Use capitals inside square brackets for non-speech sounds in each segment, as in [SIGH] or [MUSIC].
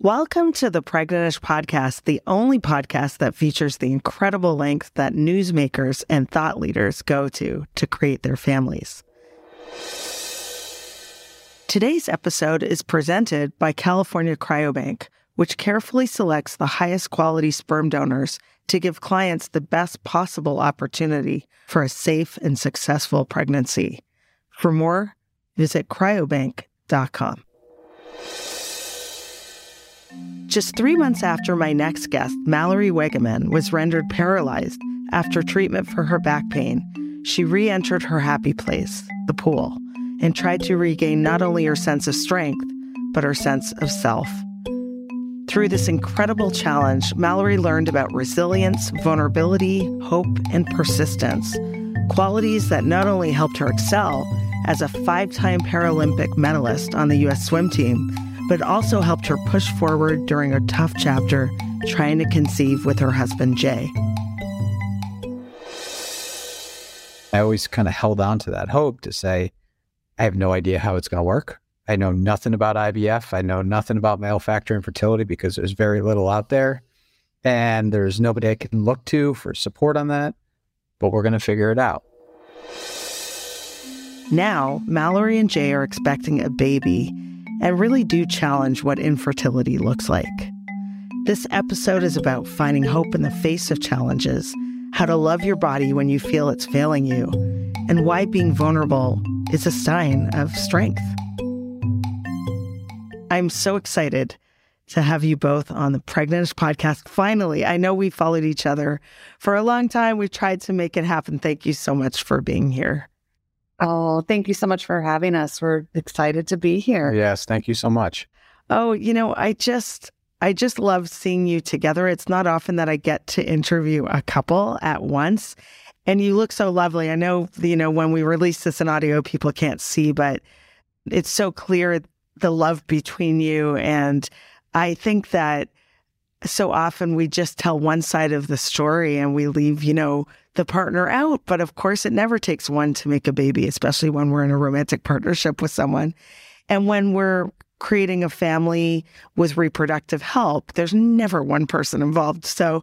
Welcome to the Pregnantish Podcast, the only podcast that features the incredible lengths that newsmakers and thought leaders go to to create their families. Today's episode is presented by California Cryobank, which carefully selects the highest quality sperm donors to give clients the best possible opportunity for a safe and successful pregnancy. For more, visit cryobank.com. Just three months after my next guest, Mallory Weggemann, was rendered paralyzed after treatment for her back pain, she re entered her happy place, the pool, and tried to regain not only her sense of strength, but her sense of self. Through this incredible challenge, Mallory learned about resilience, vulnerability, hope, and persistence, qualities that not only helped her excel as a five time Paralympic medalist on the U.S. swim team, but also helped her push forward during a tough chapter trying to conceive with her husband, Jay. I always kind of held on to that hope to say, I have no idea how it's going to work. I know nothing about IVF. I know nothing about male factor infertility because there's very little out there. And there's nobody I can look to for support on that. But we're going to figure it out. Now, Mallory and Jay are expecting a baby and really do challenge what infertility looks like. This episode is about finding hope in the face of challenges, how to love your body when you feel it's failing you, and why being vulnerable is a sign of strength. I'm so excited to have you both on the Pregnantish podcast. Finally, I know we followed each other for a long time. We've tried to make it happen. Thank you so much for being here. Oh, thank you so much for having us. We're excited to be here. Yes, thank you so much. Oh, you know, I just I just love seeing you together. It's not often that I get to interview a couple at once. And you look so lovely. I know, you know, when we release this in audio, people can't see, but it's so clear the love between you. And I think that so often we just tell one side of the story and we leave, you know, the partner out. But of course, it never takes one to make a baby, especially when we're in a romantic partnership with someone. And when we're creating a family with reproductive help, there's never one person involved. So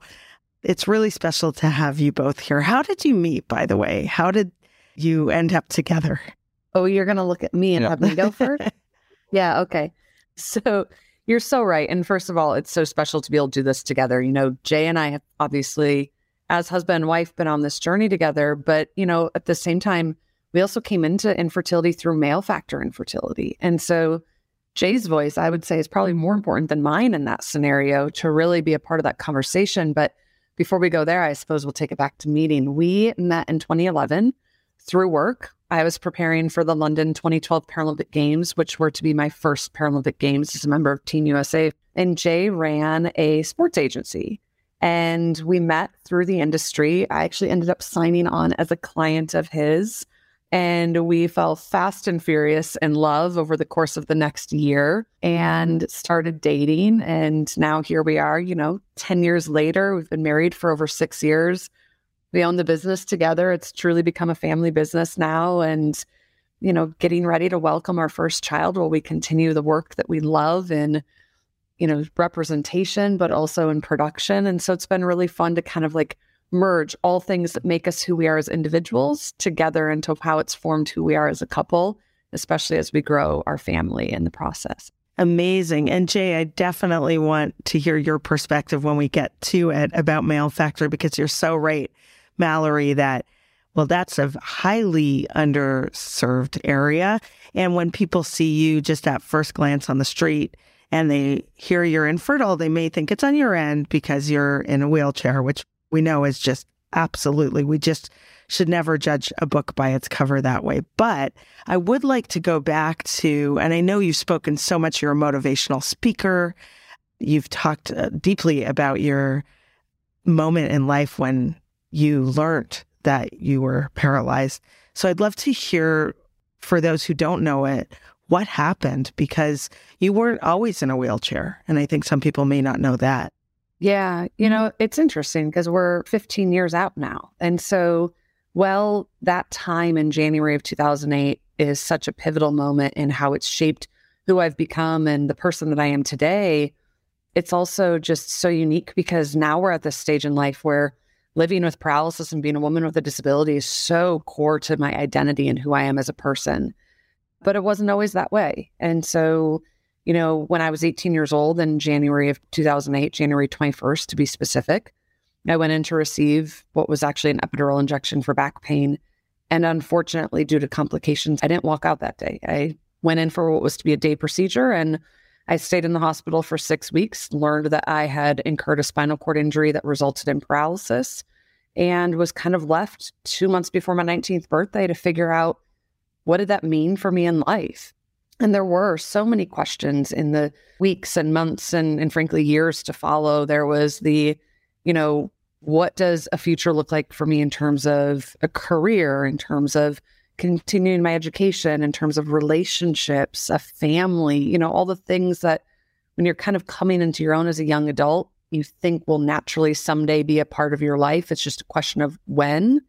it's really special to have you both here. How did you meet, by the way? How did you end up together? Oh, you're going to look at me and yeah. have me go first? [LAUGHS] yeah, okay. So you're so right. And first of all, it's so special to be able to do this together. You know, Jay and I have obviously, as husband and wife, been on this journey together. But, you know, at the same time, we also came into infertility through male factor infertility. And so Jay's voice, I would say, is probably more important than mine in that scenario to really be a part of that conversation. But before we go there, I suppose we'll take it back to meeting. We met in 2011 through work. I was preparing for the London 2012 Paralympic Games, which were to be my first Paralympic Games as a member of Team USA. And Jay ran a sports agency. And we met through the industry. I actually ended up signing on as a client of his. And we fell fast and furious in love over the course of the next year and started dating. And now here we are, you know, 10 years later. We've been married for over six years we own the business together. It's truly become a family business now. And, you know, getting ready to welcome our first child while we continue the work that we love in, you know, representation, but also in production. And so it's been really fun to kind of like merge all things that make us who we are as individuals together into how it's formed who we are as a couple, especially as we grow our family in the process. Amazing. And Jay, I definitely want to hear your perspective when we get to it about male factor because you're so right. Mallory, that, well, that's a highly underserved area. And when people see you just at first glance on the street and they hear you're infertile, they may think it's on your end because you're in a wheelchair, which we know is just absolutely, we just should never judge a book by its cover that way. But I would like to go back to, and I know you've spoken so much, you're a motivational speaker. You've talked uh, deeply about your moment in life when you learned that you were paralyzed. So I'd love to hear, for those who don't know it, what happened because you weren't always in a wheelchair. And I think some people may not know that. Yeah. You mm-hmm. know, it's interesting because we're 15 years out now. And so, well, that time in January of 2008 is such a pivotal moment in how it's shaped who I've become and the person that I am today. it's also just so unique because now we're at this stage in life where living with paralysis and being a woman with a disability is so core to my identity and who I am as a person. But it wasn't always that way. And so, you know, when I was 18 years old in January of 2008, January 21st to be specific, I went in to receive what was actually an epidural injection for back pain. And unfortunately, due to complications, I didn't walk out that day. I went in for what was to be a day procedure and I stayed in the hospital for six weeks, learned that I had incurred a spinal cord injury that resulted in paralysis, and was kind of left two months before my 19th birthday to figure out what did that mean for me in life. And there were so many questions in the weeks and months and, and frankly years to follow. There was the, you know, what does a future look like for me in terms of a career, in terms of continuing my education, in terms of relationships, a family, you know, all the things that when you're kind of coming into your own as a young adult, you think will naturally someday be a part of your life. It's just a question of when.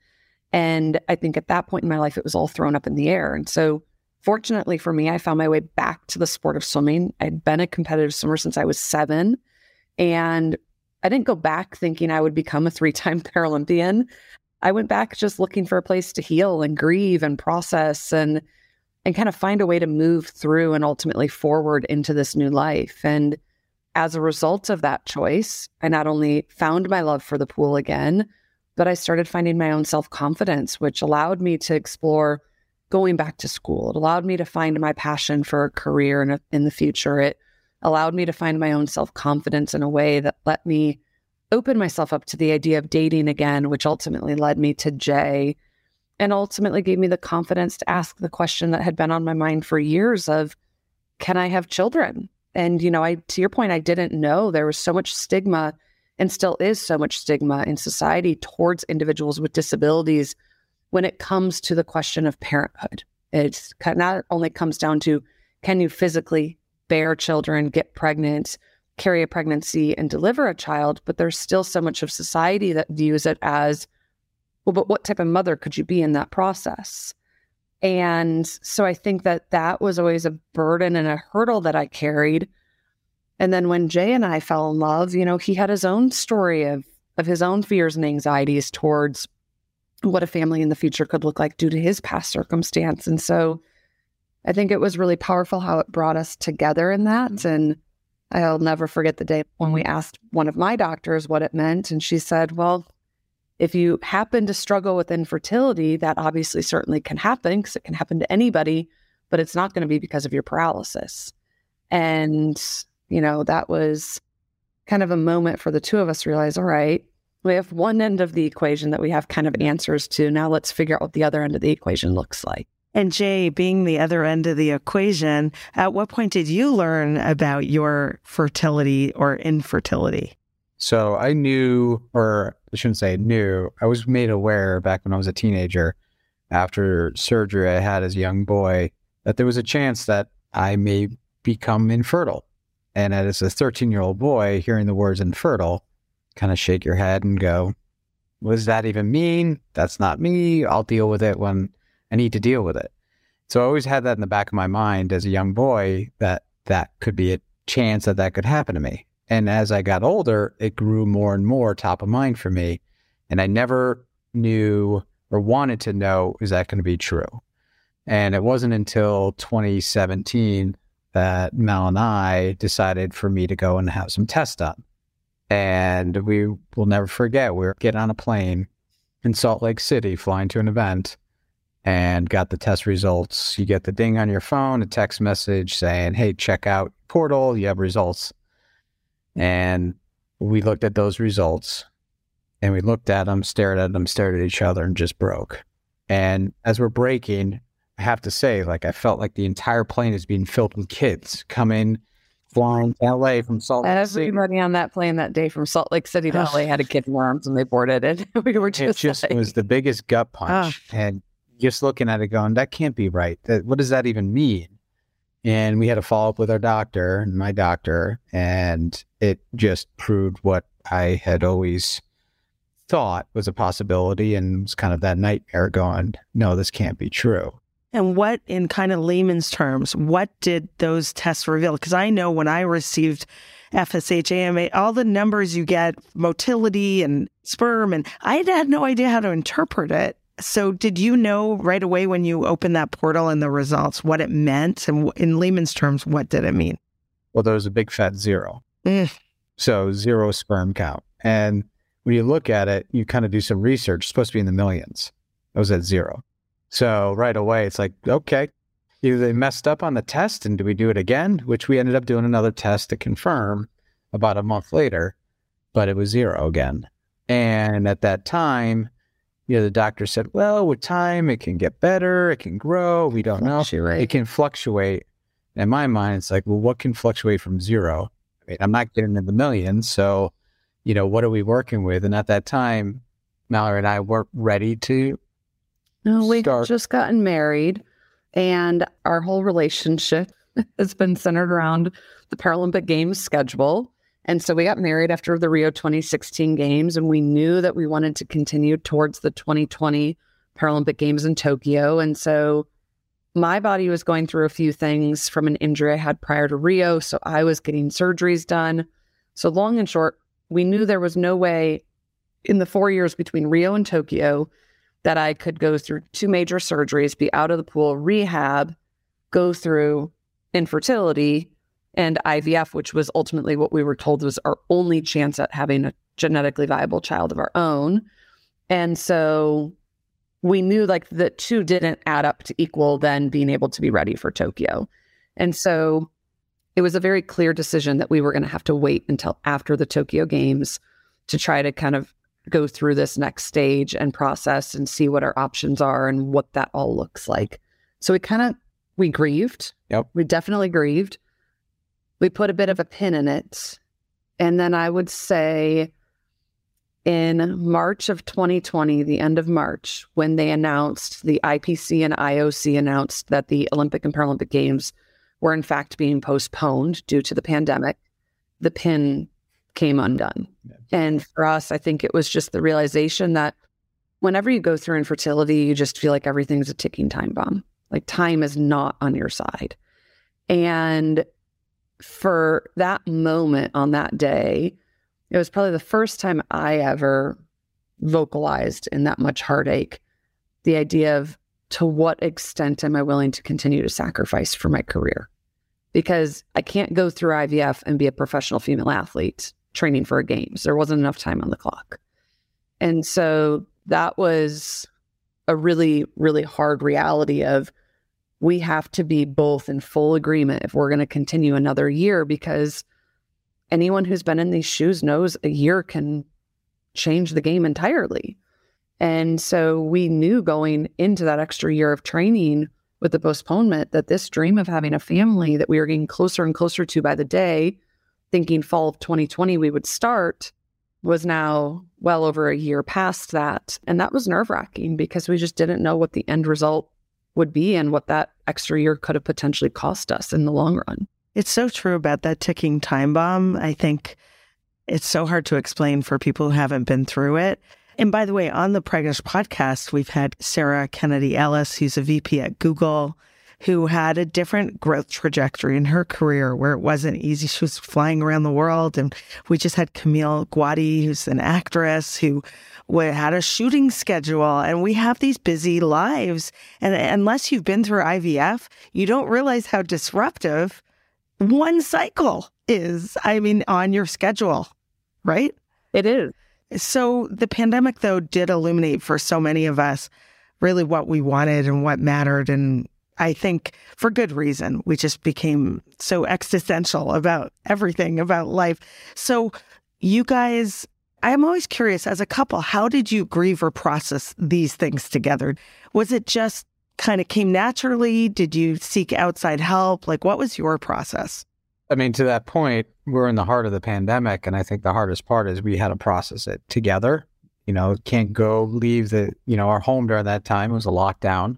And I think at that point in my life, it was all thrown up in the air. And so, fortunately for me, I found my way back to the sport of swimming. I'd been a competitive swimmer since I was seven. And I didn't go back thinking I would become a three time [LAUGHS] Paralympian. I went back just looking for a place to heal and grieve and process and and kind of find a way to move through and ultimately forward into this new life. And as a result of that choice, I not only found my love for the pool again, but I started finding my own self confidence, which allowed me to explore going back to school. It allowed me to find my passion for a career in, a, in the future. It allowed me to find my own self confidence in a way that let me open myself up to the idea of dating again, which ultimately led me to Jay and ultimately gave me the confidence to ask the question that had been on my mind for years of can I have children? And you know, I to your point I didn't know there was so much stigma and still is so much stigma in society towards individuals with disabilities when it comes to the question of parenthood. It's not only comes down to can you physically bear children, get pregnant, carry a pregnancy and deliver a child, but there's still so much of society that views it as, well, but what type of mother could you be in that process? And so I think that that was always a burden and a hurdle that I carried. And then when Jay and I fell in love, you know, he had his own story of of his own fears and anxieties towards what a family in the future could look like due to his past circumstance. And so I think it was really powerful how it brought us together in that. Mm-hmm. And I'll never forget the day when we asked one of my doctors what it meant. And she said, Well, if you happen to struggle with infertility, that obviously certainly can happen because it can happen to anybody, but it's not going to be because of your paralysis. And, you know, that was kind of a moment for the two of us to realize, all right, we have one end of the equation that we have kind of answers to. Now let's figure out what the other end of the equation looks like. And Jay, being the other end of the equation, at what point did you learn about your fertility or infertility? So I knew, or I shouldn't say knew, I was made aware back when I was a teenager after surgery I had as a young boy that there was a chance that I may become infertile. And as a 13 year old boy, hearing the words infertile, kind of shake your head and go, what does that even mean? That's not me. I'll deal with it when I need to deal with it. So I always had that in the back of my mind as a young boy that that could be a chance that that could happen to me. And as I got older, it grew more and more top of mind for me. And I never knew or wanted to know is that going to be true? And it wasn't until 2017 that Mel and I decided for me to go and have some tests done. And we will never forget, we were getting on a plane in Salt Lake City, flying to an event and got the test results. You get the ding on your phone, a text message saying, Hey, check out portal, you have results. And we looked at those results and we looked at them, stared at them, stared at each other, and just broke. And as we're breaking, I have to say, like, I felt like the entire plane is being filled with kids coming, flying to LA from Salt Lake City. Everybody on that plane that day from Salt Lake City to LA had a kid in their arms and they boarded it. [LAUGHS] we were just, it just like, was the biggest gut punch. And just looking at it going, that can't be right. That, what does that even mean? And we had a follow up with our doctor and my doctor, and it just proved what I had always thought was a possibility and was kind of that nightmare going, no, this can't be true. And what, in kind of layman's terms, what did those tests reveal? Because I know when I received FSH, AMA, all the numbers you get, motility and sperm. And I had no idea how to interpret it. So, did you know right away when you opened that portal and the results what it meant? And in layman's terms, what did it mean? Well, there was a big fat zero. Mm. So, zero sperm count. And when you look at it, you kind of do some research, it's supposed to be in the millions. It was at zero. So, right away, it's like, okay, either they messed up on the test and do we do it again? Which we ended up doing another test to confirm about a month later, but it was zero again. And at that time, you know, the doctor said, well, with time, it can get better, it can grow. We don't know. It can fluctuate. In my mind, it's like, well, what can fluctuate from zero? I mean, I'm not getting in the millions. So, you know, what are we working with? And at that time, Mallory and I weren't ready to. No, we start- just gotten married, and our whole relationship [LAUGHS] has been centered around the Paralympic Games schedule. And so we got married after the Rio 2016 Games, and we knew that we wanted to continue towards the 2020 Paralympic Games in Tokyo. And so my body was going through a few things from an injury I had prior to Rio. So I was getting surgeries done. So, long and short, we knew there was no way in the four years between Rio and Tokyo that I could go through two major surgeries, be out of the pool, rehab, go through infertility and IVF, which was ultimately what we were told was our only chance at having a genetically viable child of our own. And so we knew like the two didn't add up to equal then being able to be ready for Tokyo. And so it was a very clear decision that we were going to have to wait until after the Tokyo Games to try to kind of go through this next stage and process and see what our options are and what that all looks like. So we kind of we grieved. Yep. We definitely grieved. We put a bit of a pin in it. And then I would say in March of 2020, the end of March, when they announced the IPC and IOC announced that the Olympic and Paralympic Games were in fact being postponed due to the pandemic, the pin came undone. Yeah. And for us, I think it was just the realization that whenever you go through infertility, you just feel like everything's a ticking time bomb. Like time is not on your side. And for that moment on that day, it was probably the first time I ever vocalized in that much heartache the idea of to what extent am I willing to continue to sacrifice for my career? Because I can't go through IVF and be a professional female athlete training for games. There wasn't enough time on the clock. And so that was a really, really hard reality of we have to be both in full agreement if we're going to continue another year because anyone who's been in these shoes knows a year can change the game entirely. And so we knew going into that extra year of training with the postponement that this dream of having a family that we were getting closer and closer to by the day, thinking fall of 2020 we would start, was now well over a year past that. And that was nerve wracking because we just didn't know what the end result would be and what that extra year could have potentially cost us in the long run. It's so true about that ticking time bomb. I think it's so hard to explain for people who haven't been through it. And by the way, on the Pregnantish podcast, we've had Sarah Kennedy Ellis, who's a VP at Google, who had a different growth trajectory in her career where it wasn't easy. She was flying around the world. And we just had Camille Guaty, who's an actress who had a shooting schedule. And we have these busy lives. And unless you've been through IVF, you don't realize how disruptive one cycle is. I mean, on your schedule, right? It is. So the pandemic, though, did illuminate for so many of us really what we wanted and what mattered. And I think for good reason, we just became so existential about everything about life. So, you guys, I'm always curious as a couple, how did you grieve or process these things together? Was it just kind of came naturally? Did you seek outside help? Like, what was your process? I mean, to that point, we're in the heart of the pandemic. And I think the hardest part is we had to process it together. You know, can't go leave the, you know, our home during that time. It was a lockdown.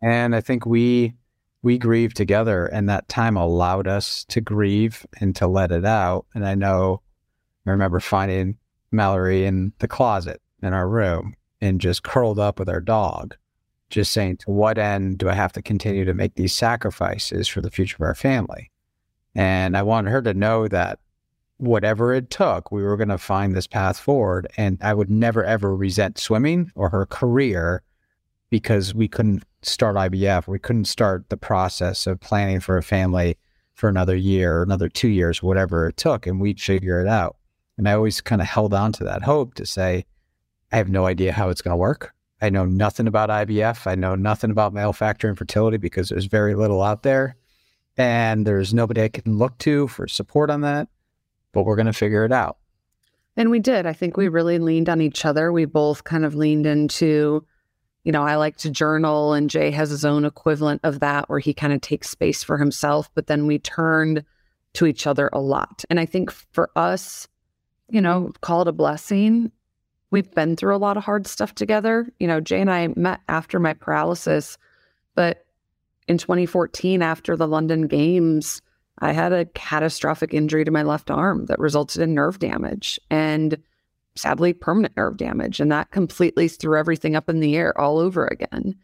And I think we, we grieved together and that time allowed us to grieve and to let it out. And I know, I remember finding Mallory in the closet in our room and just curled up with our dog, just saying, to what end do I have to continue to make these sacrifices for the future of our family? And I wanted her to know that whatever it took, we were going to find this path forward. And I would never, ever resent swimming or her career because we couldn't start IVF. We couldn't start the process of planning for a family for another year or another two years, whatever it took, and we'd figure it out. And I always kind of held on to that hope to say, I have no idea how it's going to work. I know nothing about IVF. I know nothing about male factor infertility because there's very little out there. And there's nobody I can look to for support on that, but we're going to figure it out. And we did. I think we really leaned on each other. We both kind of leaned into, you know, I like to journal, and Jay has his own equivalent of that where he kind of takes space for himself. But then we turned to each other a lot. And I think for us, you know, call it a blessing. We've been through a lot of hard stuff together. You know, Jay and I met after my paralysis, but in 2014, after the London Games, I had a catastrophic injury to my left arm that resulted in nerve damage and sadly permanent nerve damage. And that completely threw everything up in the air all over again.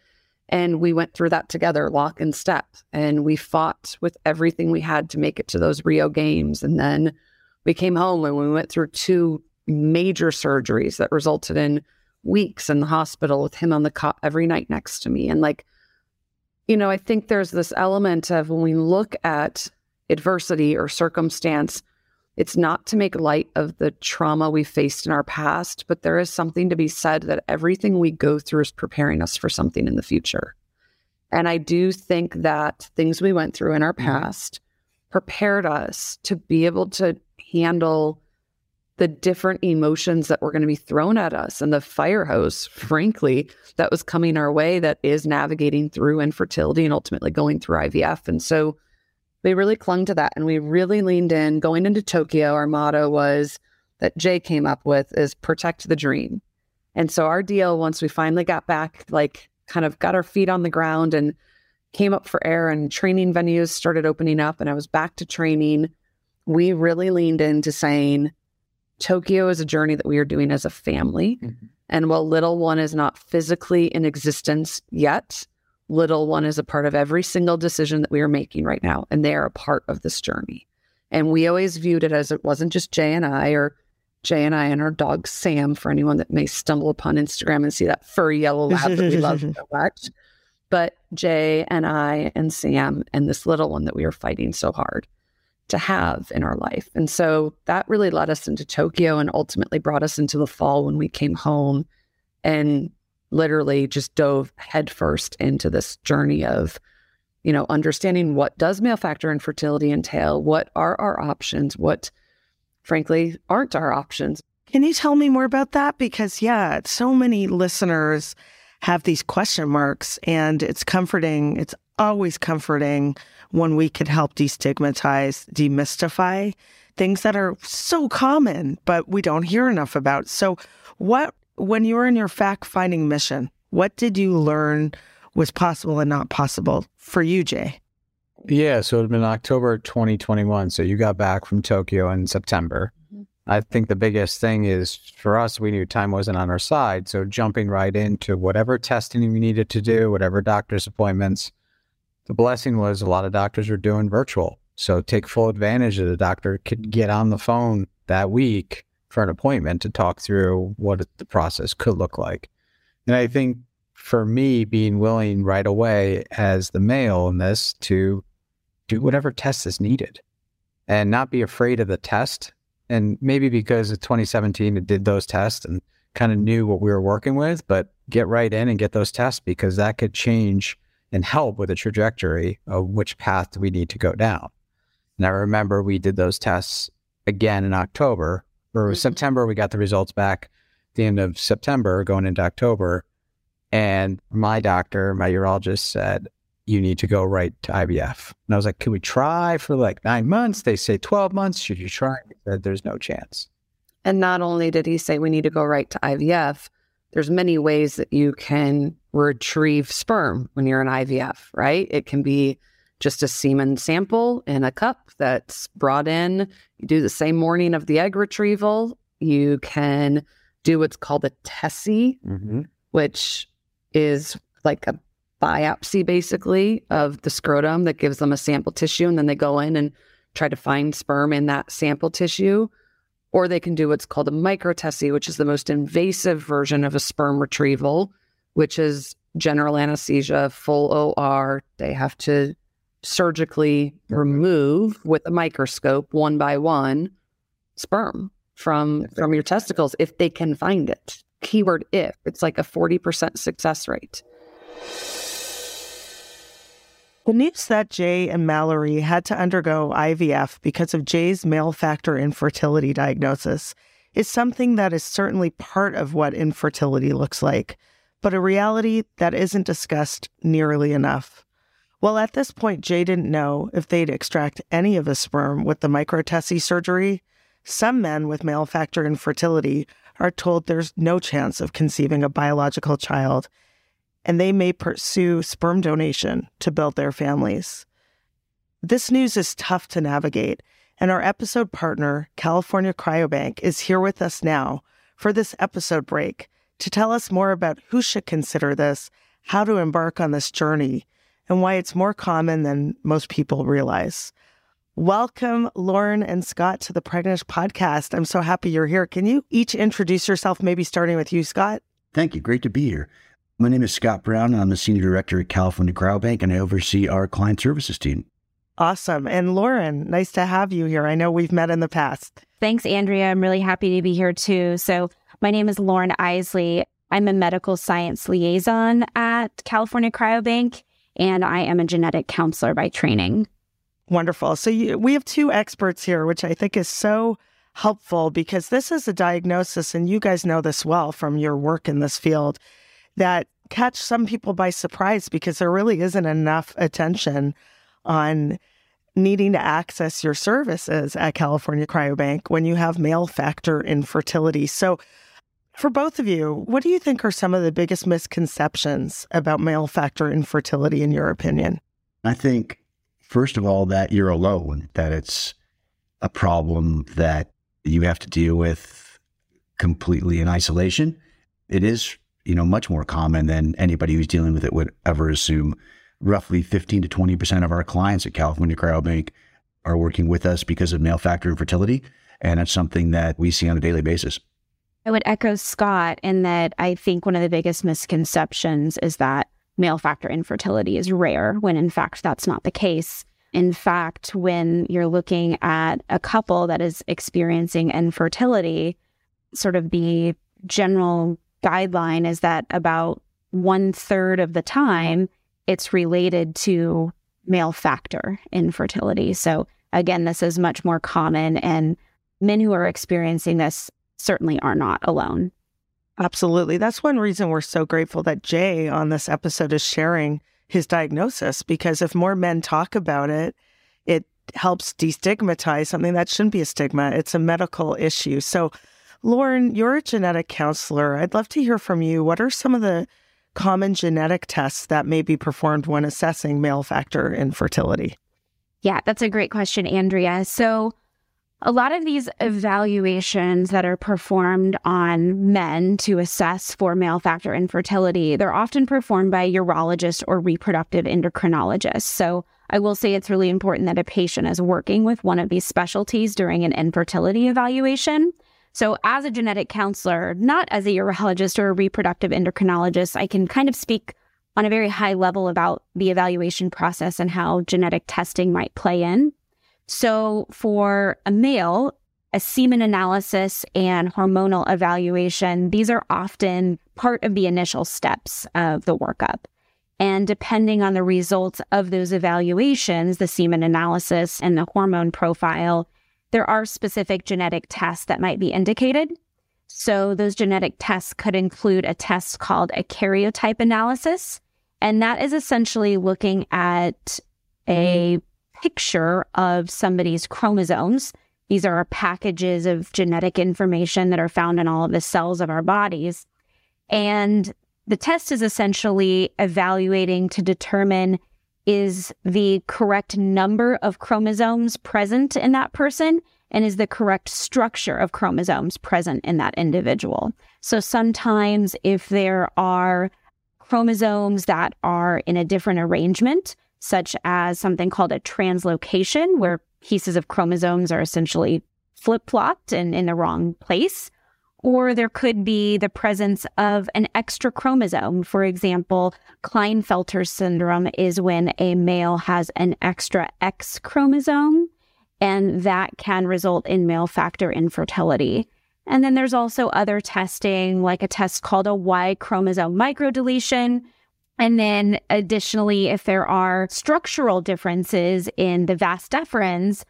And we went through that together, lock and step. And we fought with everything we had to make it to those Rio Games. And then we came home and we went through two major surgeries that resulted in weeks in the hospital with him on the cot every night next to me. And like, you know, I think there's this element of when we look at adversity or circumstance, it's not to make light of the trauma we faced in our past, but there is something to be said that everything we go through is preparing us for something in the future. And I do think that things we went through in our mm-hmm. past prepared us to be able to handle the different emotions that were going to be thrown at us and the fire hose, frankly, that was coming our way that is navigating through infertility and ultimately going through IVF. And so we really clung to that and we really leaned in. Going into Tokyo, our motto was that Jay came up with is protect the dream. And so our deal, once we finally got back, like kind of got our feet on the ground and came up for air and training venues started opening up and I was back to training, we really leaned into saying, Tokyo is a journey that we are doing as a family. Mm-hmm. And while little one is not physically in existence yet, little one is a part of every single decision that we are making right now. And they are a part of this journey. And we always viewed it as it wasn't just Jay and I or Jay and I and our dog Sam, for anyone that may stumble upon Instagram and see that furry yellow lab that we love [LAUGHS] so much. But Jay and I and Sam and this little one that we are fighting so hard to have in our life. And so that really led us into Tokyo and ultimately brought us into the fall when we came home and literally just dove headfirst into this journey of you know understanding what does male factor infertility entail what are our options what frankly aren't our options. Can you tell me more about that? Because yeah so many listeners have these question marks and it's comforting it's always comforting when we can help destigmatize demystify things that are so common but we don't hear enough about. So what when you were in your fact finding mission, what did you learn was possible and not possible for you, Jay? Yeah, so it had been October 2021. So you got back from Tokyo in September. Mm-hmm. I think the biggest thing is for us, we knew time wasn't on our side. So jumping right into whatever testing we needed to do, whatever doctor's appointments. The blessing was a lot of doctors were doing virtual. So take full advantage of the doctor could get on the phone that week for an appointment to talk through what the process could look like. And I think for me, being willing right away as the male in this to do whatever test is needed and not be afraid of the test. And maybe because of 2017, it did those tests and kind of knew what we were working with, but get right in and get those tests because that could change and help with the trajectory of which path we need to go down. And I remember we did those tests again in October or mm-hmm. September, we got the results back the end of September going into October. And my doctor, my urologist said, you need to go right to IVF. And I was like, can we try for like nine months? They say 12 months. Should you try? He said, there's no chance. And not only did he say we need to go right to IVF, there's many ways that you can retrieve sperm when you're in IVF, right? It can be just a semen sample in a cup that's brought in. You do the same morning of the egg retrieval. You can do what's called a TESE, mm-hmm. which is like a biopsy basically of the scrotum that gives them a sample tissue. And then they go in and try to find sperm in that sample tissue, or they can do what's called a microTESE, which is the most invasive version of a sperm retrieval, which is general anesthesia, full OR. They have to surgically remove with a microscope one by one sperm from from your testicles if they can find it. Keyword if. It's like a 40% success rate. The news that Jay and Mallory had to undergo IVF because of Jay's male factor infertility diagnosis is something that is certainly part of what infertility looks like, but a reality that isn't discussed nearly enough. Well, at this point, Jay didn't know if they'd extract any of his sperm with the microTESE surgery. Some men with male factor infertility are told there's no chance of conceiving a biological child and they may pursue sperm donation to build their families. This news is tough to navigate, and our episode partner, California Cryobank, is here with us now for this episode break to tell us more about who should consider this, how to embark on this journey, and why it's more common than most people realize. Welcome, Lauren and Scott, to the Pregnant podcast. I'm so happy you're here. Can you each introduce yourself, maybe starting with you, Scott? Thank you. Great to be here. My name is Scott Brown, and I'm the Senior Director at California Cryobank, and I oversee our client services team. Awesome. And Lauren, nice to have you here. I know we've met in the past. Thanks, Andrea. I'm really happy to be here too. So, my name is Lauren Isley. I'm a medical science liaison at California Cryobank, and I am a genetic counselor by training. Wonderful. So, you, we have two experts here, which I think is so helpful because this is a diagnosis, and you guys know this well from your work in this field that catch some people by surprise because there really isn't enough attention on needing to access your services at California Cryobank when you have male factor infertility. So, for both of you, what do you think are some of the biggest misconceptions about male factor infertility, in your opinion? I think, first of all, that you're alone, that it's a problem that you have to deal with completely in isolation. It is you know, much more common than anybody who's dealing with it would ever assume. Roughly 15 to 20% of our clients at California Cryobank are working with us because of male factor infertility. And it's something that we see on a daily basis. I would echo Scott in that I think one of the biggest misconceptions is that male factor infertility is rare, when in fact that's not the case. In fact, when you're looking at a couple that is experiencing infertility, sort of the general guideline is that about one third of the time it's related to male factor infertility. So, again, this is much more common, and men who are experiencing this certainly are not alone. Absolutely. That's one reason we're so grateful that Jay on this episode is sharing his diagnosis because if more men talk about it, it helps destigmatize something that shouldn't be a stigma. It's a medical issue. So, Lauren, you're a genetic counselor. I'd love to hear from you. What are some of the common genetic tests that may be performed when assessing male factor infertility? Yeah, that's a great question, Andrea. So, a lot of these evaluations that are performed on men to assess for male factor infertility, they're often performed by urologists or reproductive endocrinologists. So, I will say it's really important that a patient is working with one of these specialties during an infertility evaluation. So, as a genetic counselor, not as a urologist or a reproductive endocrinologist, I can kind of speak on a very high level about the evaluation process and how genetic testing might play in. So, for a male, a semen analysis and hormonal evaluation, these are often part of the initial steps of the workup. And depending on the results of those evaluations, the semen analysis and the hormone profile, there are specific genetic tests that might be indicated. So, those genetic tests could include a test called a karyotype analysis. And that is essentially looking at a picture of somebody's chromosomes. These are packages of genetic information that are found in all of the cells of our bodies. And the test is essentially evaluating to determine is the correct number of chromosomes present in that person and is the correct structure of chromosomes present in that individual. So sometimes if there are chromosomes that are in a different arrangement, such as something called a translocation, where pieces of chromosomes are essentially flip flopped and in the wrong place. Or there could be the presence of an extra chromosome. For example, Klinefelter syndrome is when a male has an extra X chromosome, and that can result in male factor infertility. And then there's also other testing, like a test called a Y chromosome microdeletion. And then additionally, if there are structural differences in the vas deferens,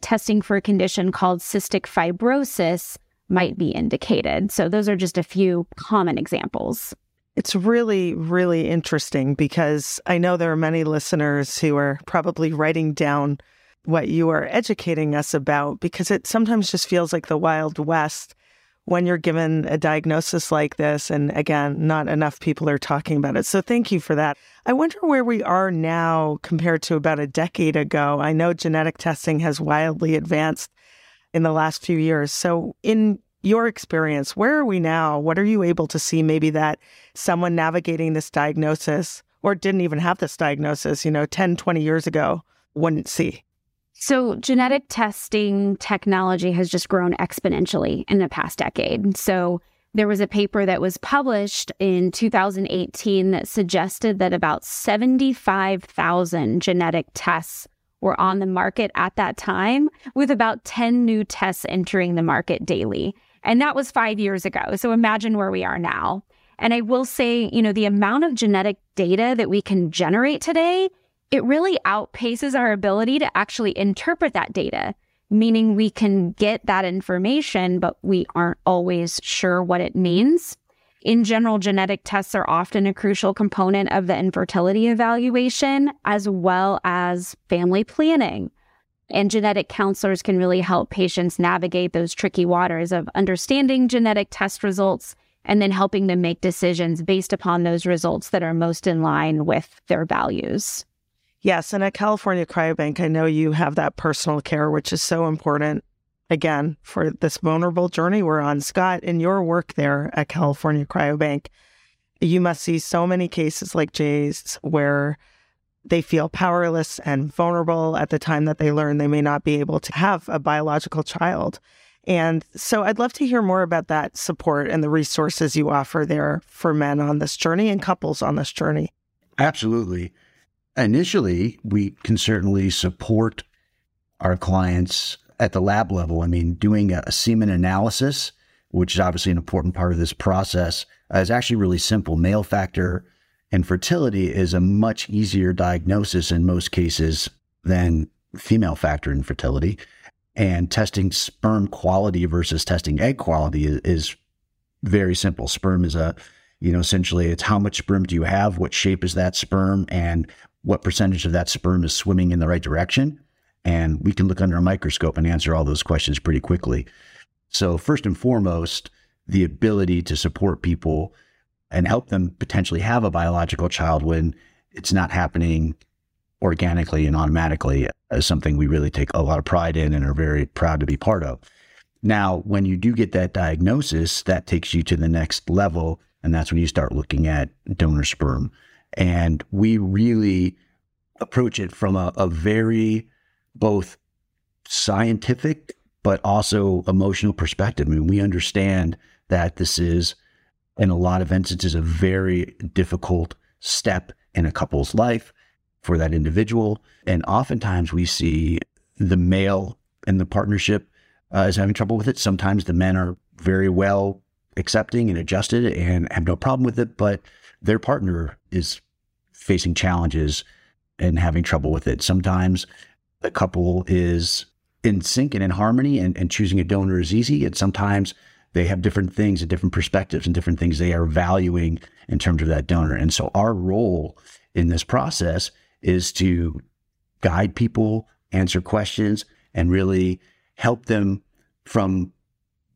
testing for a condition called cystic fibrosis might be indicated. So those are just a few common examples. It's really, really interesting because I know there are many listeners who are probably writing down what you are educating us about because it sometimes just feels like the Wild West when you're given a diagnosis like this. And again, not enough people are talking about it. So thank you for that. I wonder where we are now compared to about a decade ago. I know genetic testing has wildly advanced in the last few years. So, in your experience, where are we now? What are you able to see maybe that someone navigating this diagnosis or didn't even have this diagnosis, you know, 10, 20 years ago wouldn't see? So, genetic testing technology has just grown exponentially in the past decade. So, there was a paper that was published in 2018 that suggested that about 75,000 genetic tests were on the market at that time, with about 10 new tests entering the market daily. And that was five years ago. So imagine where we are now. And I will say, you know, the amount of genetic data that we can generate today, it really outpaces our ability to actually interpret that data, meaning we can get that information, but we aren't always sure what it means. In general, genetic tests are often a crucial component of the infertility evaluation, as well as family planning. And genetic counselors can really help patients navigate those tricky waters of understanding genetic test results and then helping them make decisions based upon those results that are most in line with their values. Yes. And at California Cryobank, I know you have that personal care, which is so important again for this vulnerable journey we're on. Scott, in your work there at California Cryobank, you must see so many cases like Jay's where they feel powerless and vulnerable at the time that they learn they may not be able to have a biological child. And so I'd love to hear more about that support and the resources you offer there for men on this journey and couples on this journey. Absolutely. Initially, we can certainly support our clients at the lab level. I mean, doing a, semen analysis, which is obviously an important part of this process, is actually really simple. Male factor infertility is a much easier diagnosis in most cases than female factor infertility. And testing sperm quality versus testing egg quality is, is very simple. Sperm is a, you know, essentially it's how much sperm do you have? What shape is that sperm? And what percentage of that sperm is swimming in the right direction? And we can look under a microscope and answer all those questions pretty quickly. So, first and foremost, the ability to support people and help them potentially have a biological child when it's not happening organically and automatically is something we really take a lot of pride in and are very proud to be part of. Now, when you do get that diagnosis, that takes you to the next level. And that's when you start looking at donor sperm. And we really approach it from a, a very both scientific but also emotional perspective. I mean, we understand that this is, in a lot of instances, a very difficult step in a couple's life for that individual. And oftentimes we see the male in the partnership uh, is having trouble with it. Sometimes the men are very well accepting and adjusted and have no problem with it, but their partner is facing challenges and having trouble with it. Sometimes the couple is in sync and in harmony and, and choosing a donor is easy. And sometimes they have different things and different perspectives and different things they are valuing in terms of that donor. And so our role in this process is to guide people, answer questions, and really help them from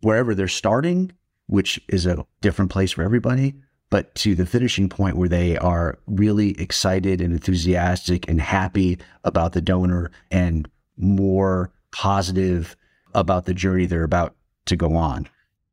wherever they're starting, which is a different place for everybody, but to the finishing point where they are really excited and enthusiastic and happy about the donor and more positive about the journey they're about to go on.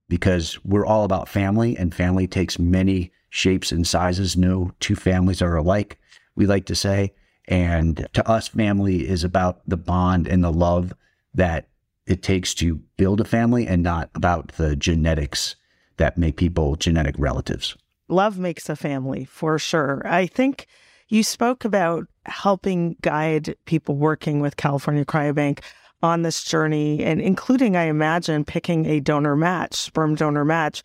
Because we're all about family, and family takes many shapes and sizes. No two families are alike, we like to say. And to us, family is about the bond and the love that it takes to build a family and not about the genetics that make people genetic relatives. Love makes a family for sure. I think you spoke about helping guide people working with California Cryobank on this journey and including, I imagine, picking a donor match, sperm donor match.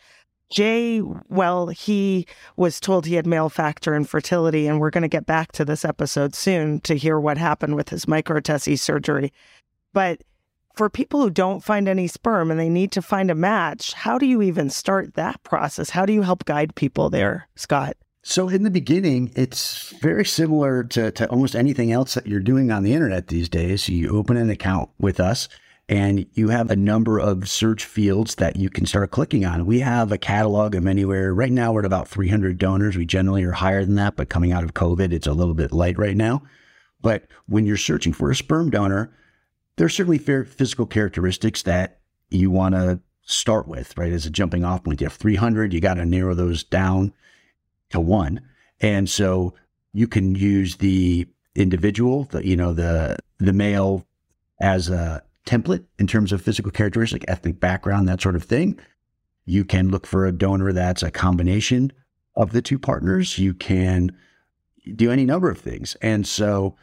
Jay, well, he was told he had male factor infertility, and we're going to get back to this episode soon to hear what happened with his microTESE surgery. But for people who don't find any sperm and they need to find a match, how do you even start that process? How do you help guide people there, Scott? So, in the beginning, it's very similar to, to almost anything else that you're doing on the internet these days. You open an account with us and you have a number of search fields that you can start clicking on. We have a catalog of anywhere. Right now, we're at about 300 donors. We generally are higher than that, but coming out of COVID, it's a little bit light right now. But when you're searching for a sperm donor, there are certainly physical characteristics that you want to start with, right? As a jumping off point, you have 300, you got to narrow those down to one. And so you can use the individual, the, you know, the, the male as a template in terms of physical characteristic, ethnic background, that sort of thing. You can look for a donor that's a combination of the two partners. You can do any number of things. And so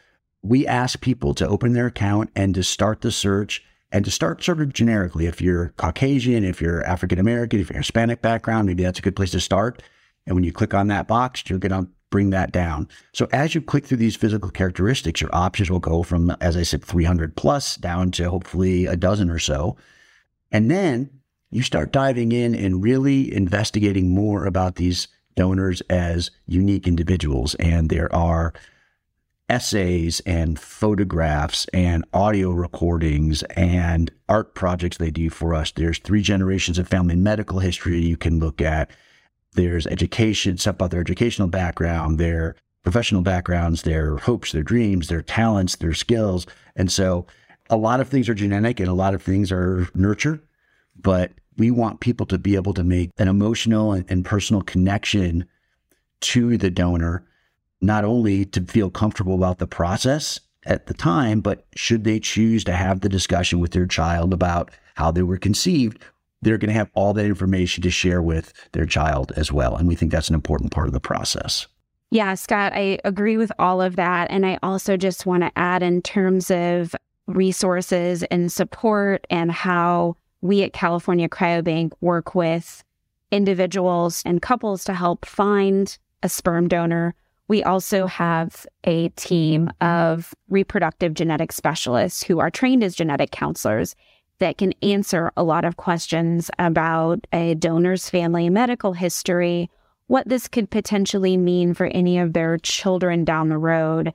we ask people to open their account and to start the search and to start sort of generically. If you're Caucasian, if you're African American, if you're Hispanic background, maybe that's a good place to start. And when you click on that box, you're going to bring that down. So as you click through these physical characteristics, your options will go from, as I said, 300 plus down to hopefully a dozen or so. And then you start diving in and really investigating more about these donors as unique individuals. And there are essays and photographs and audio recordings and art projects they do for us. There's three generations of family medical history you can look at. There's education, stuff about their educational background, their professional backgrounds, their hopes, their dreams, their talents, their skills. And so a lot of things are genetic and a lot of things are nurture, but we want people to be able to make an emotional and, personal connection to the donor not only to feel comfortable about the process at the time, but should they choose to have the discussion with their child about how they were conceived, they're going to have all that information to share with their child as well. And we think that's an important part of the process. Yeah, Scott, I agree with all of that. And I also just want to add in terms of resources and support and how we at California Cryobank work with individuals and couples to help find a sperm donor we also have a team of reproductive genetic specialists who are trained as genetic counselors that can answer a lot of questions about a donor's family medical history, what this could potentially mean for any of their children down the road,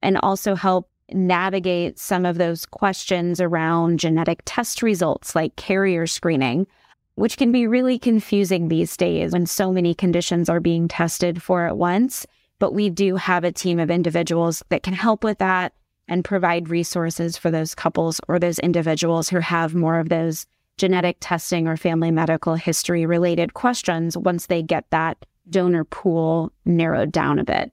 and also help navigate some of those questions around genetic test results like carrier screening, which can be really confusing these days when so many conditions are being tested for at once. But we do have a team of individuals that can help with that and provide resources for those couples or those individuals who have more of those genetic testing or family medical history related questions once they get that donor pool narrowed down a bit.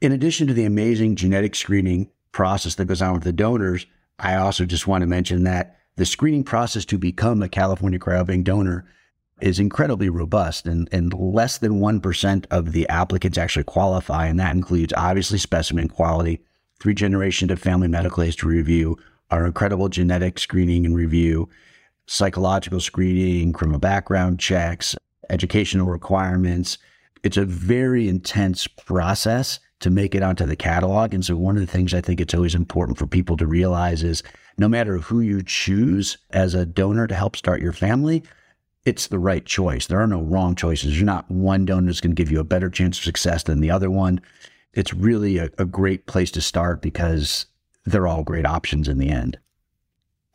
In addition to the amazing genetic screening process that goes on with the donors, I also just want to mention that the screening process to become a California Cryobank donor is incredibly robust and, and less than 1% of the applicants actually qualify. And that includes obviously specimen quality, three generations of family medical history review, our incredible genetic screening and review, psychological screening, criminal background checks, educational requirements. It's a very intense process to make it onto the catalog. And so one of the things I think it's always important for people to realize is no matter who you choose as a donor to help start your family, it's the right choice. There are no wrong choices. You're not one donor that's going to give you a better chance of success than the other one. It's really a, a great place to start because they're all great options in the end.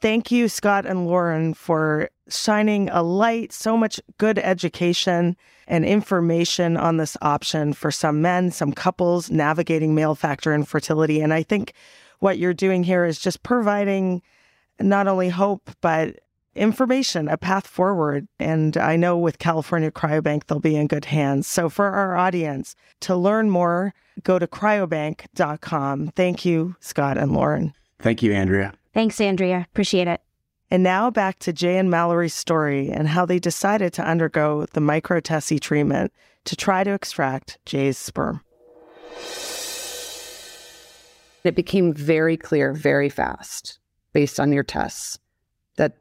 Thank you, Scott and Lauren, for shining a light, so much good education and information on this option for some men, some couples navigating male factor infertility. And I think what you're doing here is just providing not only hope, but information, a path forward. And I know with California Cryobank, they'll be in good hands. So for our audience, to learn more, go to cryobank.com. Thank you, Scott and Lauren. Thank you, Andrea. Thanks, Andrea. Appreciate it. And now back to Jay and Mallory's story and how they decided to undergo the micro-TESE treatment to try to extract Jay's sperm. It became very clear very fast based on your tests that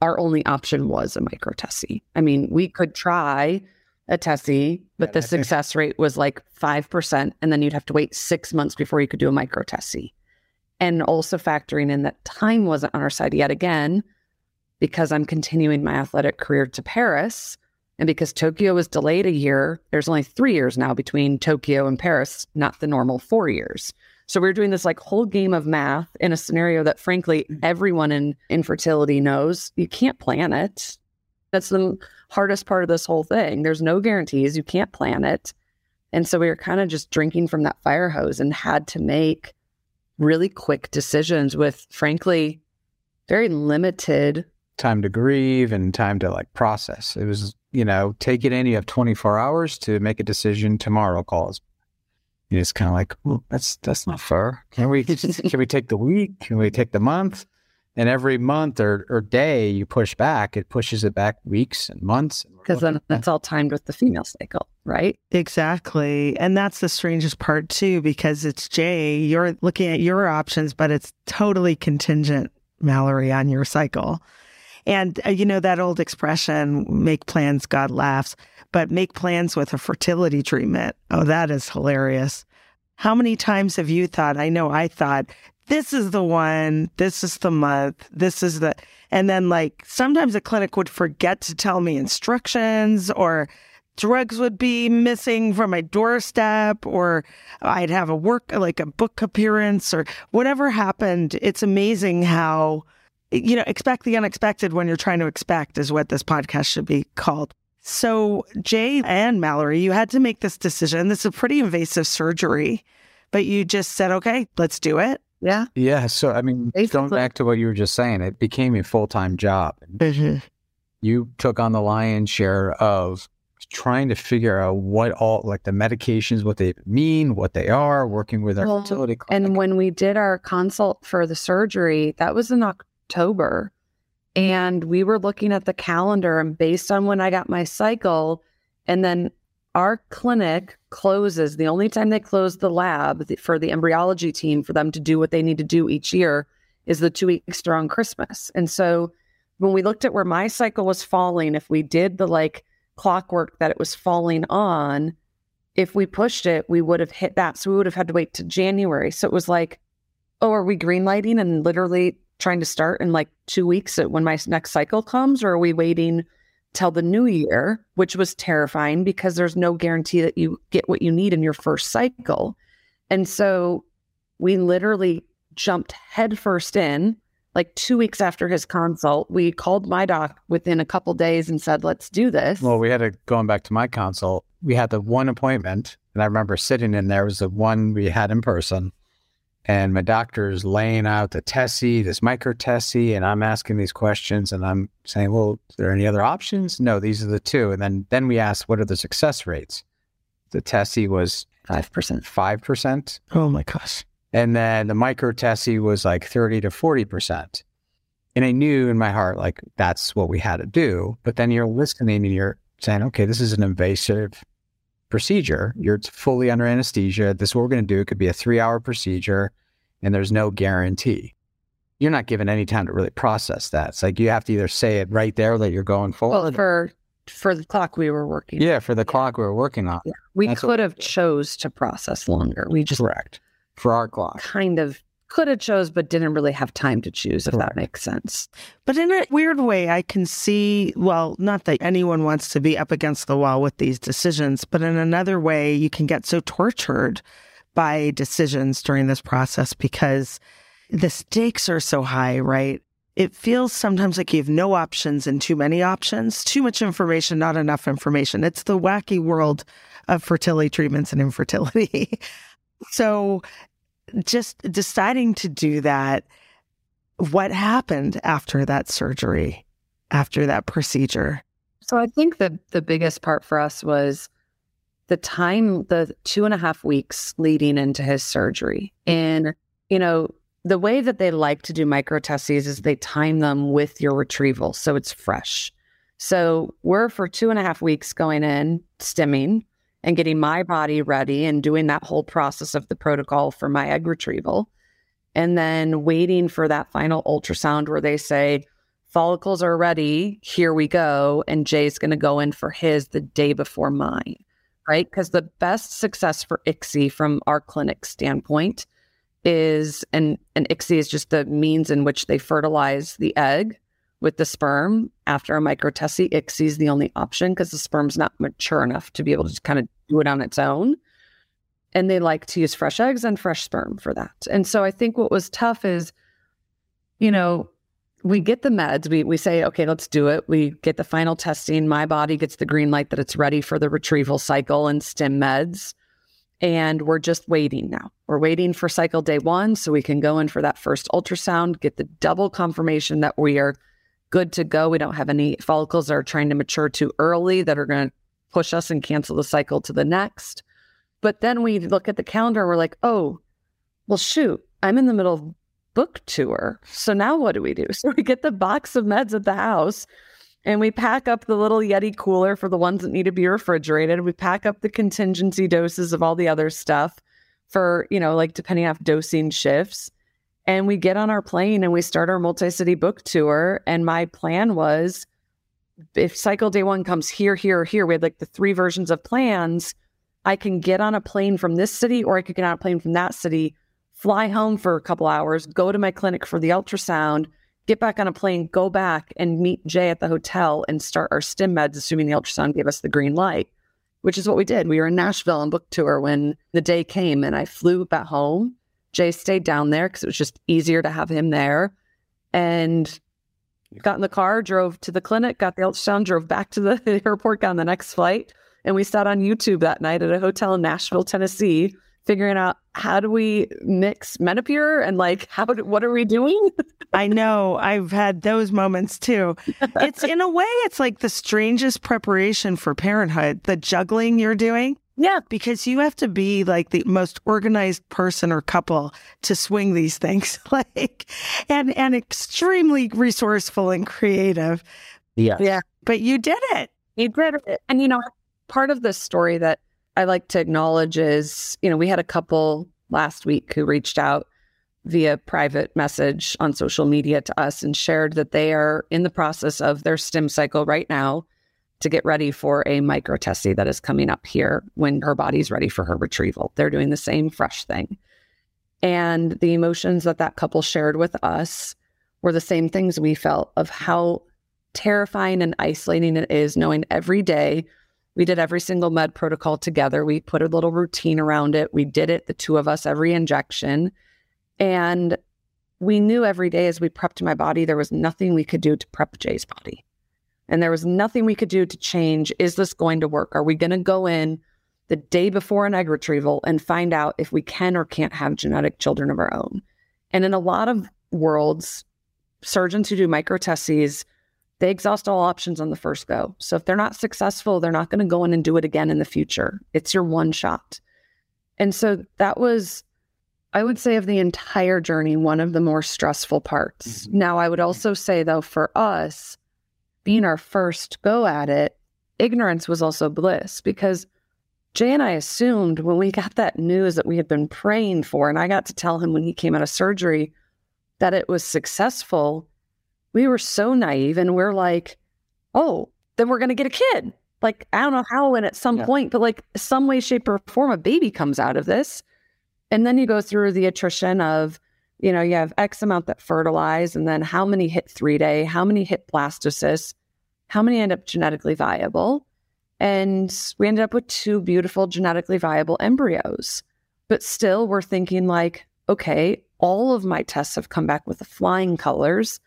our only option was a micro TESE. I mean, we could try a TESE, but the success rate was like 5%. And then you'd have to wait six months before you could do a micro TESE. And also factoring in that time wasn't on our side yet again, because I'm continuing my athletic career to Paris. And because Tokyo was delayed a year, there's only three years now between Tokyo and Paris, not the normal four years. So we are doing this like whole game of math in a scenario that frankly mm. everyone in infertility knows you can't plan it. That's the hardest part of this whole thing. There's no guarantees, you can't plan it. And so we were kind of just drinking from that fire hose and had to make really quick decisions with frankly very limited time to grieve and time to like process. It was, you know, take it in. You have 24 hours to make a decision. Tomorrow calls. It's kind of like, well, that's that's not fair. Can we [LAUGHS] can we take the week? Can we take the month? And every month or, or day you push back, it pushes it back weeks and months. Because then that's all timed with the female cycle, right? Exactly. And that's the strangest part too, because it's Jay, you're looking at your options, but it's totally contingent, Mallory, on your cycle. And uh, you know that old expression, make plans, God laughs, but make plans with a fertility treatment. Oh, that is hilarious. How many times have you thought? I know I thought, this is the one, this is the month, this is the, and then like sometimes a clinic would forget to tell me instructions or drugs would be missing from my doorstep or I'd have a work, like a book appearance or whatever happened. It's amazing how you know, expect the unexpected when you're trying to expect is what this podcast should be called. So, Jay and Mallory, you had to make this decision. This is a pretty invasive surgery, but you just said, okay, let's do it. Yeah. Yeah. So, I mean, Basically. going back to what you were just saying, it became a full time job. Mm-hmm. You took on the lion's share of trying to figure out what all like the medications, what they mean, what they are, working with our well, fertility clinic. And when we did our consult for the surgery, that was in October. And we were looking at the calendar and based on when I got my cycle, and then our clinic closes the only time they close the lab for the embryology team for them to do what they need to do each year is the two weeks during Christmas. And so when we looked at where my cycle was falling, if we did the like clockwork that it was falling on, if we pushed it, we would have hit that. So we would have had to wait to January. So it was like, oh, are we green lighting and literally trying to start in like two weeks when my next cycle comes, or are we waiting till the new year, which was terrifying because there's no guarantee that you get what you need in your first cycle. And so we literally jumped headfirst in. Like two weeks after his consult, we called my doc within a couple days and said, "Let's do this." Well, we had to going back to my consult. We had the one appointment, and I remember sitting in there was the one we had in person, and my doctor's laying out the TESE, this micro TESE, and I'm asking these questions and I'm saying, well, is there any other options? No, these are the two. And then then we asked, what are the success rates? The TESE was 5%. 5%. Oh my gosh. And then the micro TESE was like 30 to 40%. And I knew in my heart, like, that's what we had to do. But then you're listening and you're saying, okay, this is an invasive procedure. You're fully under anesthesia. This is what we're going to do. It could be a three hour procedure and there's no guarantee. You're not given any time to really process that. It's like you have to either say it right there that you're going forward. Well, for for the clock we were working. Yeah, for the yeah. clock we were working on. Yeah. We That's could have chose to process longer. We just correct for our clock. Kind of could have chose but didn't really have time to choose if that makes sense. But in a weird way i can see well not that anyone wants to be up against the wall with these decisions but in another way you can get so tortured by decisions during this process because the stakes are so high right? It feels sometimes like you have no options and too many options too much information not enough information. It's the wacky world of fertility treatments and infertility. [LAUGHS] So just deciding to do that, what happened after that surgery? after that procedure? So I think the the biggest part for us was the time, the two and a half weeks leading into his surgery. And, you know, the way that they like to do microTESEs is they time them with your retrieval. So it's fresh. So we're for two and a half weeks going in, stimming and getting my body ready and doing that whole process of the protocol for my egg retrieval. And then waiting for that final ultrasound where they say, follicles are ready, here we go. And Jay's going to go in for his the day before mine, right? Because the best success for ICSI from our clinic standpoint is, and, and ICSI is just the means in which they fertilize the egg with the sperm after a microTESE. ICSI is the only option because the sperm's not mature enough to be able to mm-hmm. kind of do it on its own. And they like to use fresh eggs and fresh sperm for that. And so I think what was tough is, you know, we get the meds. We we say, okay, let's do it. We get the final testing. My body gets the green light that it's ready for the retrieval cycle and stim meds. And we're just waiting now. We're waiting for cycle day one so we can go in for that first ultrasound, get the double confirmation that we are good to go. We don't have any follicles that are trying to mature too early that are going to push us and cancel the cycle to the next. But then we look at the calendar and we're like, oh, well, shoot, I'm in the middle of book tour. So now what do we do? [LAUGHS] So we get the box of meds at the house and we pack up the little Yeti cooler for the ones that need to be refrigerated. We pack up the contingency doses of all the other stuff for, you know, like depending off dosing shifts. And we get on our plane and we start our multi city book tour. And my plan was if cycle day one comes here, here, or here, we had like the three versions of plans. I can get on a plane from this city or I could get on a plane from that city fly home for a couple hours, go to my clinic for the ultrasound, get back on a plane, go back and meet Jay at the hotel and start our stim meds, assuming the ultrasound gave us the green light, which is what we did. We were in Nashville on book tour when the day came and I flew back home. Jay stayed down there because it was just easier to have him there. And got in the car, drove to the clinic, got the ultrasound, drove back to the [LAUGHS] airport, got on the next flight. And we sat on YouTube that night at a hotel in Nashville, Tennessee, figuring out how do we mix Menopur and like [LAUGHS] how do, what are we doing? [LAUGHS] I know I've had those moments too. It's in a way it's like the strangest preparation for parenthood, the juggling you're doing. Yeah, because you have to be like the most organized person or couple to swing these things [LAUGHS] like and and extremely resourceful and creative. Yeah. Yeah. But you did it. You did it. And you know, part of the story that I like to acknowledge is, you know, we had a couple last week who reached out via private message on social media to us and shared that they are in the process of their stim cycle right now to get ready for a micro TESE that is coming up here when her body's ready for her retrieval. They're doing the same fresh thing. And the emotions that that couple shared with us were the same things we felt of how terrifying and isolating it is knowing every day we did every single med protocol together. We put a little routine around it. We did it, the two of us, every injection. And we knew every day as we prepped my body, there was nothing we could do to prep Jay's body. And there was nothing we could do to change is this going to work? Are we going to go in the day before an egg retrieval and find out if we can or can't have genetic children of our own? And in a lot of worlds, surgeons who do microTESEs they exhaust all options on the first go. So if they're not successful, they're not going to go in and do it again in the future. It's your one shot. And so that was, I would say, of the entire journey, one of the more stressful parts. Mm-hmm. Now, I would also say, though, for us, being our first go at it, ignorance was also bliss because Jay and I assumed when we got that news that we had been praying for, and I got to tell him when he came out of surgery that it was successful we were so naive and we're like, oh, then we're going to get a kid. Like, I don't know how and at some yeah. point, but like some way, shape, or form, a baby comes out of this. And then you go through the attrition of, you know, you have X amount that fertilize, and then how many hit three day, how many hit blastocyst, how many end up genetically viable. And we ended up with two beautiful genetically viable embryos. But still, we're thinking like, okay, all of my tests have come back with the flying colors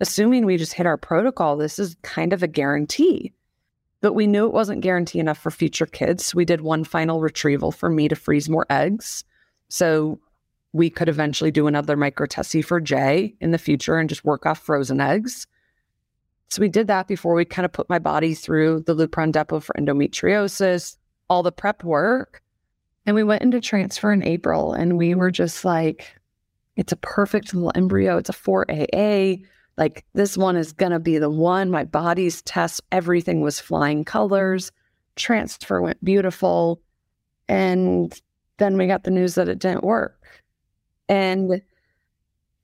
assuming we just hit our protocol, this is kind of a guarantee. But we knew it wasn't guarantee enough for future kids. So we did one final retrieval for me to freeze more eggs. So we could eventually do another microTESE for Jay in the future and just work off frozen eggs. So we did that before we kind of put my body through the Lupron Depot for endometriosis, all the prep work. And we went into transfer in April and we were just like, it's a perfect little embryo. It's a 4AA. Like, this one is going to be the one. My body's test, everything was flying colors. Transfer went beautiful. And then we got the news that it didn't work. And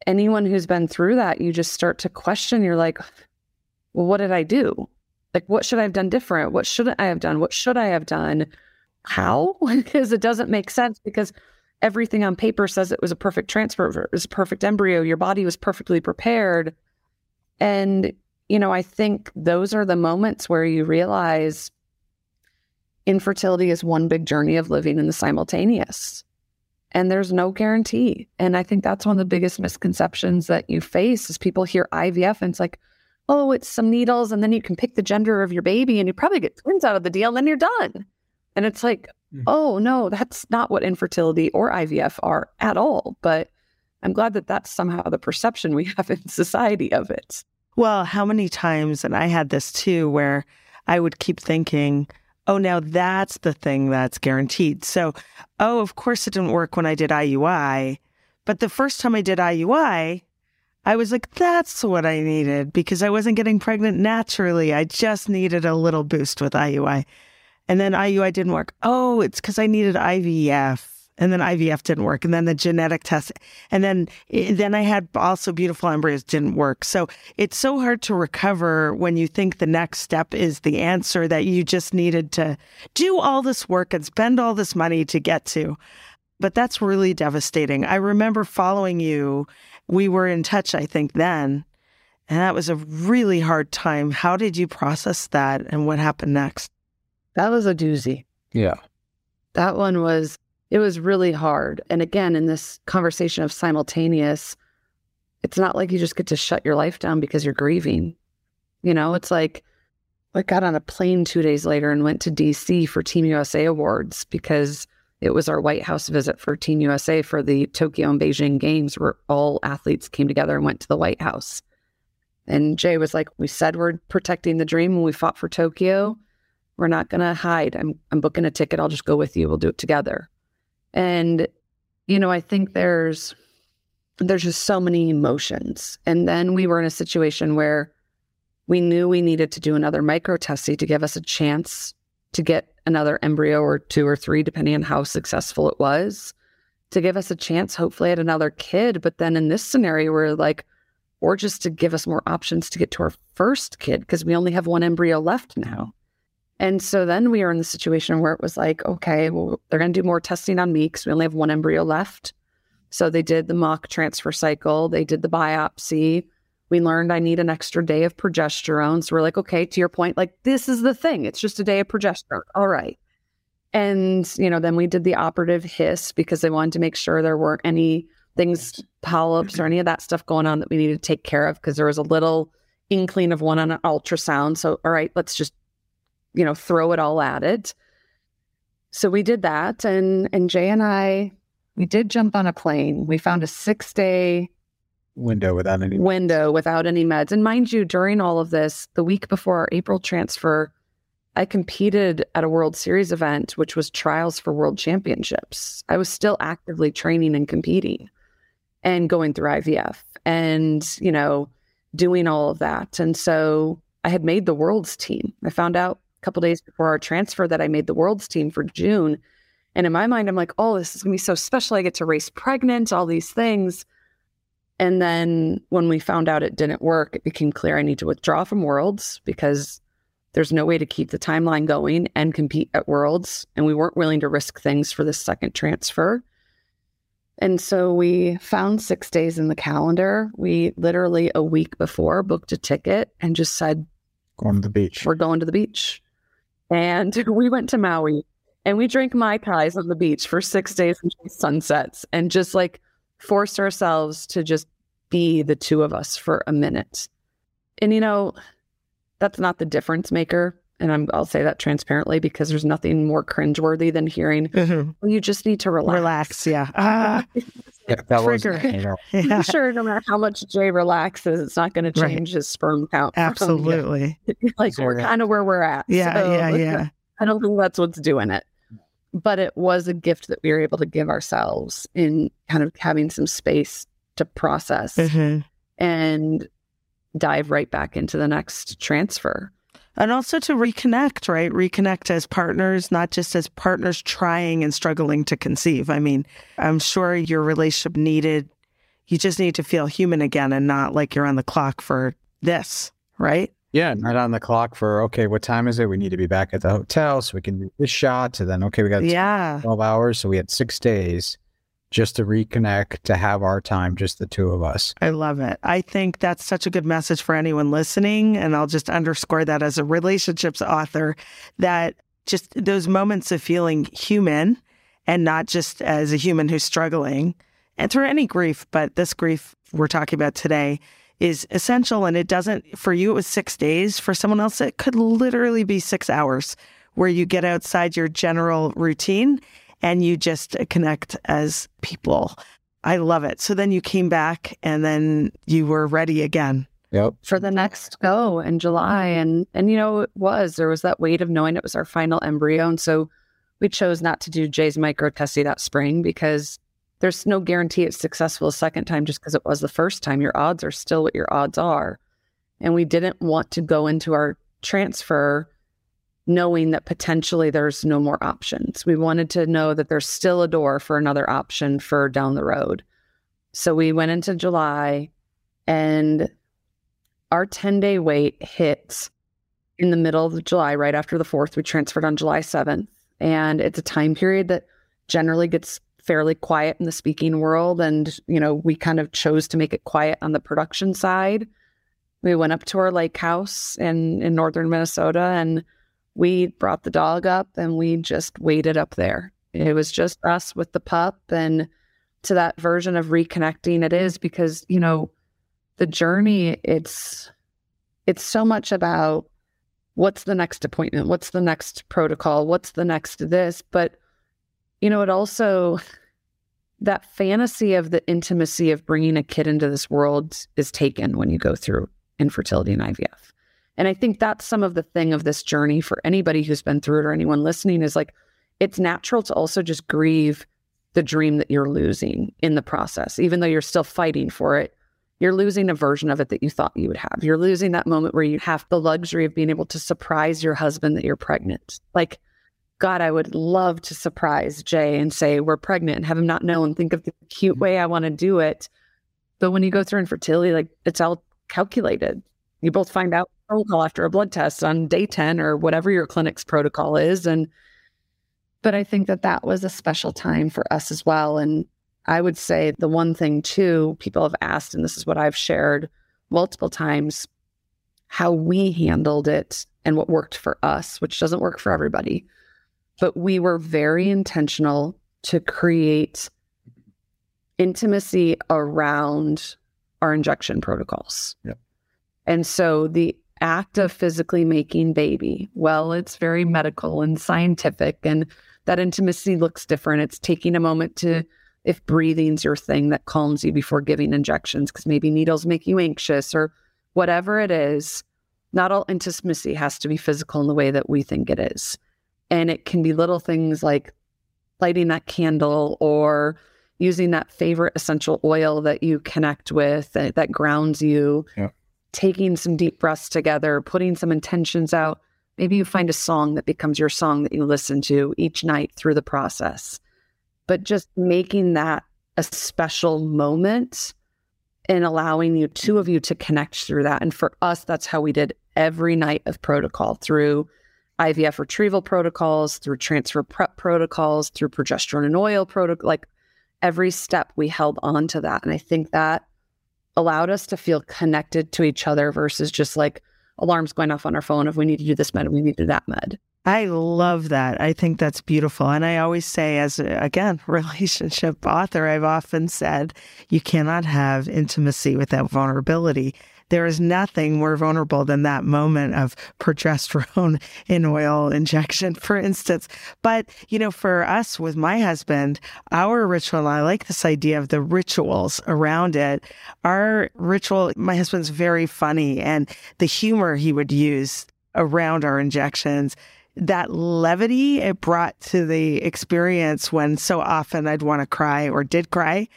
anyone who's been through that, you just start to question. You're like, well, what did I do? Like, what should I have done different? What shouldn't I have done? What should I have done? How? [LAUGHS] because it doesn't make sense because everything on paper says it was a perfect transfer, it was a perfect embryo, your body was perfectly prepared. And, you know, I think those are the moments where you realize infertility is one big journey of living in the simultaneous. And there's no guarantee. And I think that's one of the biggest misconceptions that you face is people hear IVF and it's like, oh, it's some needles, and then you can pick the gender of your baby and you probably get twins out of the deal, and then you're done. And it's like, mm-hmm. oh, no, that's not what infertility or IVF are at all. But I'm glad that that's somehow the perception we [LAUGHS] have in society of it. Well, how many times, and I had this too, where I would keep thinking, oh, now that's the thing that's guaranteed. So, oh, of course it didn't work when I did IUI. But the first time I did IUI, I was like, that's what I needed because I wasn't getting pregnant naturally. I just needed a little boost with IUI. And then IUI didn't work. Oh, it's because I needed IVF. And then IVF didn't work. And then the genetic test. And then, eh, then I had also beautiful embryos didn't work. So it's so hard to recover when you think the next step is the answer that you just needed to do all this work and spend all this money to get to. But that's really devastating. I remember following you we were in touch, I think, then. And that was a really hard time. How did you process that and what happened next? That was a doozy. Yeah. That one was, it was really hard. And again, in this conversation of simultaneous, it's not like you just get to shut your life down because you're grieving. You know, it's like I got on a plane two days later and went to DC for Team USA Awards because it was our White House visit for Team USA for the Tokyo and Beijing games, where all athletes came together and went to the White House. And Jay was like, We said we're protecting the dream when we fought for Tokyo. We're not going to hide. I'm, I'm booking a ticket. I'll just go with you. We'll do it together. And, you know, I think there's, there's just so many emotions. And then we were in a situation where we knew we needed to do another micro testing to give us a chance to get another embryo or two or three, depending on how successful it was, to give us a chance, hopefully, at another kid. But then in this scenario, we're like, or just to give us more options to get to our first kid because we only have one embryo left now. And so then we are in the situation where it was like, okay, well, they're going to do more testing on me because we only have one embryo left. So they did the mock transfer cycle, they did the biopsy, we learned I need an extra day of progesterone. So we're like, okay, to your point, like this is the thing. It's just a day of progesterone. All right. And, you know, then we did the operative His because they wanted to make sure there weren't any things, polyps or any of that stuff going on that we needed to take care of because there was a little inkling of one on an ultrasound. So, all right, let's just, you know, throw it all at it. So we did that. And, and Jay and I, we did jump on a plane. We found a six day window without any window without any meds. And mind you, during all of this, the week before our April transfer, I competed at a World Series event, which was trials for World Championships. I was still actively training and competing and going through IVF and, you know, doing all of that. And so I had made the world's team. I found out a couple days before our transfer that I made the world's team for June. And in my mind, I'm like, oh, this is going to be so special. I get to race pregnant, all these things. And then when we found out it didn't work, it became clear I need to withdraw from Worlds because there's no way to keep the timeline going and compete at Worlds. And we weren't willing to risk things for the second transfer. And so we found six days in the calendar. We literally a week before booked a ticket and just said, Going to the beach. We're going to the beach. And [LAUGHS] we went to Maui and we drank Mai Tais on the beach for six days until sunsets and just like forced ourselves to just be the two of us for a minute. And, you know, that's not the difference maker and I'm, I'll say that transparently because there's nothing more cringeworthy than hearing, Mhm. well, you just need to relax. Relax. Yeah. Ah, [LAUGHS] Yeah, that was, Trigger. you know, [LAUGHS] yeah. sure, no matter how much Jay relaxes, it's not going to Right. change his sperm count. from- Absolutely. [LAUGHS] like we're Zero. kind of where we're at. Yeah. So, Yeah. Yeah. I don't think that's what's doing it. But it was a gift that we were able to give ourselves in kind of having some space to process Mhm. and dive right back into the next transfer. And also to reconnect, right? Reconnect as partners, not just as partners trying and struggling to conceive. I mean, I'm sure your relationship needed, you just need to feel human again and not like you're on the clock for this, right? yeah, not on the clock for, okay, what time is it? We need to be back at the hotel so we can do this shot. And then, okay, we got Yeah. 12 hours. So we had six days just to reconnect, to have our time, just the two of us. I love it. I think that's such a good message for anyone listening. And I'll just underscore that as a relationships author that just those moments of feeling human and not just as a human who's struggling and through any grief, but this grief we're talking about today is essential. And it doesn't, for you, it was six days. For someone else, it could literally be six hours where you get outside your general routine and you just connect as people. I love it. So then you came back and then you were ready again. Yep. for the next go in July. And and you know, it was there was that weight of knowing it was our final embryo. And so we chose not to do Jay's micro testing that spring because there's no guarantee it's successful a second time just because it was the first time. Your odds are still what your odds are. And we didn't want to go into our transfer knowing that potentially there's no more options. We wanted to know that there's still a door for another option for down the road. So we went into July and our 10 day wait hit in the middle of July, right after the 4th. We transferred on July 7th. And it's a time period that generally gets fairly quiet in the speaking world. And, you know, we kind of chose to make it quiet on the production side. We went up to our lake house in, in northern Minnesota and we brought the dog up and we just waited up there. It was just us with the pup and to that version of reconnecting it is because, you know, the journey it's it's so much about what's the next appointment what's the next protocol what's the next this but you know it also [LAUGHS] that fantasy of the intimacy of bringing a kid into this world is taken when you go through infertility and IVF and i think that's some of the thing of this journey for anybody who's been through it or anyone listening is like it's natural to also just grieve the dream that you're losing in the process even though you're still fighting for it you're losing a version of it that you thought you would have. You're losing that moment where you have the luxury of being able to surprise your husband that you're pregnant. Like, God, I would love to surprise Jay and say, We're pregnant and have him not know and think of the cute mm-hmm. way I want to do it. But when you go through infertility, like it's all calculated. You both find out phone call after a blood test on day 10 or whatever your clinic's protocol is. And, but I think that that was a special time for us as well. And I would say the one thing too, people have asked, and this is what I've shared multiple times, how we handled it and what worked for us, which doesn't work for everybody. But we were very intentional to create intimacy around our injection protocols. Yep. And so the act of physically making baby, well, it's very medical and scientific, and that intimacy looks different. It's taking a moment to if breathing's your thing that calms you before giving injections because maybe needles make you anxious or whatever it is not all intimacy has to be physical in the way that we think it is and it can be little things like lighting that candle or using that favorite essential oil that you connect with that, that grounds you Yeah. Taking some deep breaths together putting some intentions out. Maybe you find a song that becomes your song that you listen to each night through the process. But just making that a special moment and allowing you two of you to connect through that. And for us that's how we did every night of protocol through ivf retrieval protocols through transfer prep protocols through progesterone and oil protocol like every step we held on to that. And i think that allowed us to feel connected to each other versus just like alarms going off on our phone if we need to do this med we need to do that med I love that. I think that's beautiful. And I always say, as again, [LAUGHS] relationship author, I've often said, you cannot have intimacy without vulnerability. there is nothing more vulnerable than that moment of progesterone [LAUGHS] in oil injection, for instance. But, you know, for us with my husband, our ritual, I like this idea of the rituals around it. Our ritual, my husband's very funny and the humor he would use around our injections that levity it brought to the experience when so often I'd want to cry or did cry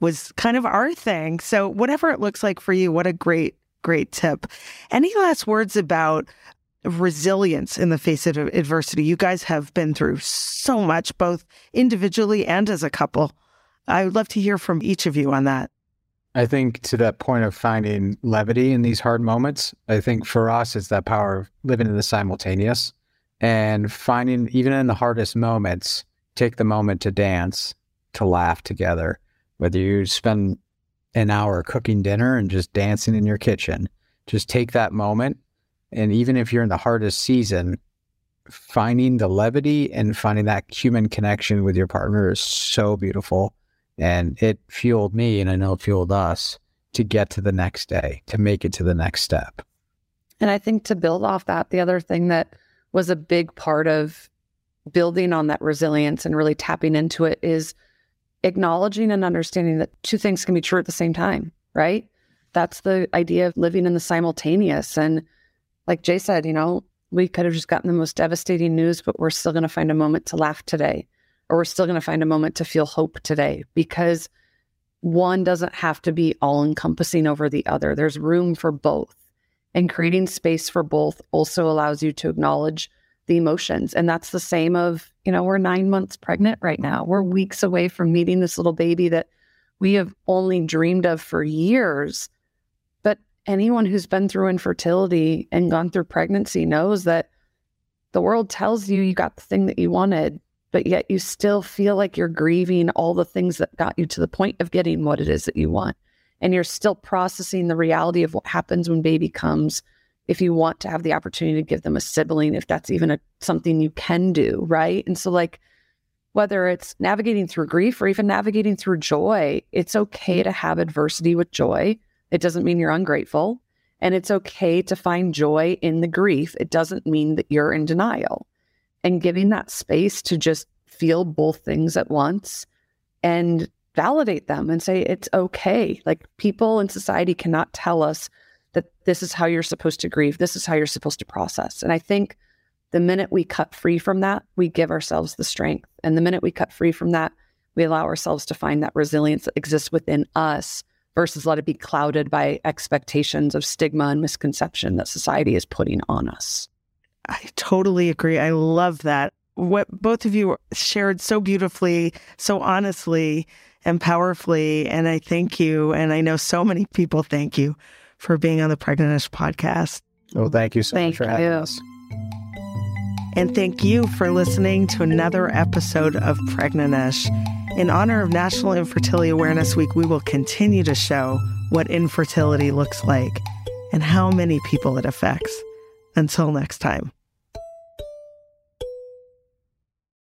was kind of our thing. So, whatever it looks like for you, what a great, great tip. Any last words about resilience in the face of adversity? You guys have been through so much, both individually and as a couple. I would love to hear from each of you on that. I think to that point of finding levity in these hard moments, I think for us, it's that power of living in the simultaneous and finding, even in the hardest moments, take the moment to dance, to laugh together. Whether you spend an hour cooking dinner and just dancing in your kitchen, just take that moment. And even if you're in the hardest season, finding the levity and finding that human connection with your partner is so beautiful. And it fueled me, and I know it fueled us to get to the next day, to make it to the next step. And I think to build off that, the other thing that was a big part of building on that resilience and really tapping into it is acknowledging and understanding that two things can be true at the same time, right? That's the idea of living in the simultaneous. And like Jay said, you know, we could have just gotten the most devastating news, but we're still going to find a moment to laugh today, or we're still going to find a moment to feel hope today because one doesn't have to be all encompassing over the other. There's room for both. And creating space for both also allows you to acknowledge the emotions. And that's the same of, you know, we're nine months pregnant right now. We're weeks away from meeting this little baby that we have only dreamed of for years. But anyone who's been through infertility and gone through pregnancy knows that the world tells you you got the thing that you wanted, but yet you still feel like you're grieving all the things that got you to the point of getting what it is that you want and you're still processing the reality of what happens when baby comes if you want to have the opportunity to give them a sibling if that's even a something you can do right? And so like whether it's navigating through grief or even navigating through joy it's okay to have adversity with joy. It doesn't mean you're ungrateful and it's okay to find joy in the grief. It doesn't mean that you're in denial. And giving that space to just feel both things at once and validate them and say it's okay. Like people in society cannot tell us that this is how you're supposed to grieve, this is how you're supposed to process. And I think the minute we cut free from that, we give ourselves the strength. And the minute we cut free from that, we allow ourselves to find that resilience that exists within us versus let it be clouded by expectations of stigma and misconception that society is putting on us. I totally agree. I love that. What both of you shared so beautifully, so honestly, and powerfully. And I thank you. And I know so many people thank you for being on the Pregnantish podcast. Oh, thank you so thank much for you. us. And thank you for listening to another episode of Pregnantish. In honor of National Infertility Awareness Week, we will continue to show what infertility looks like and how many people it affects. Until next time.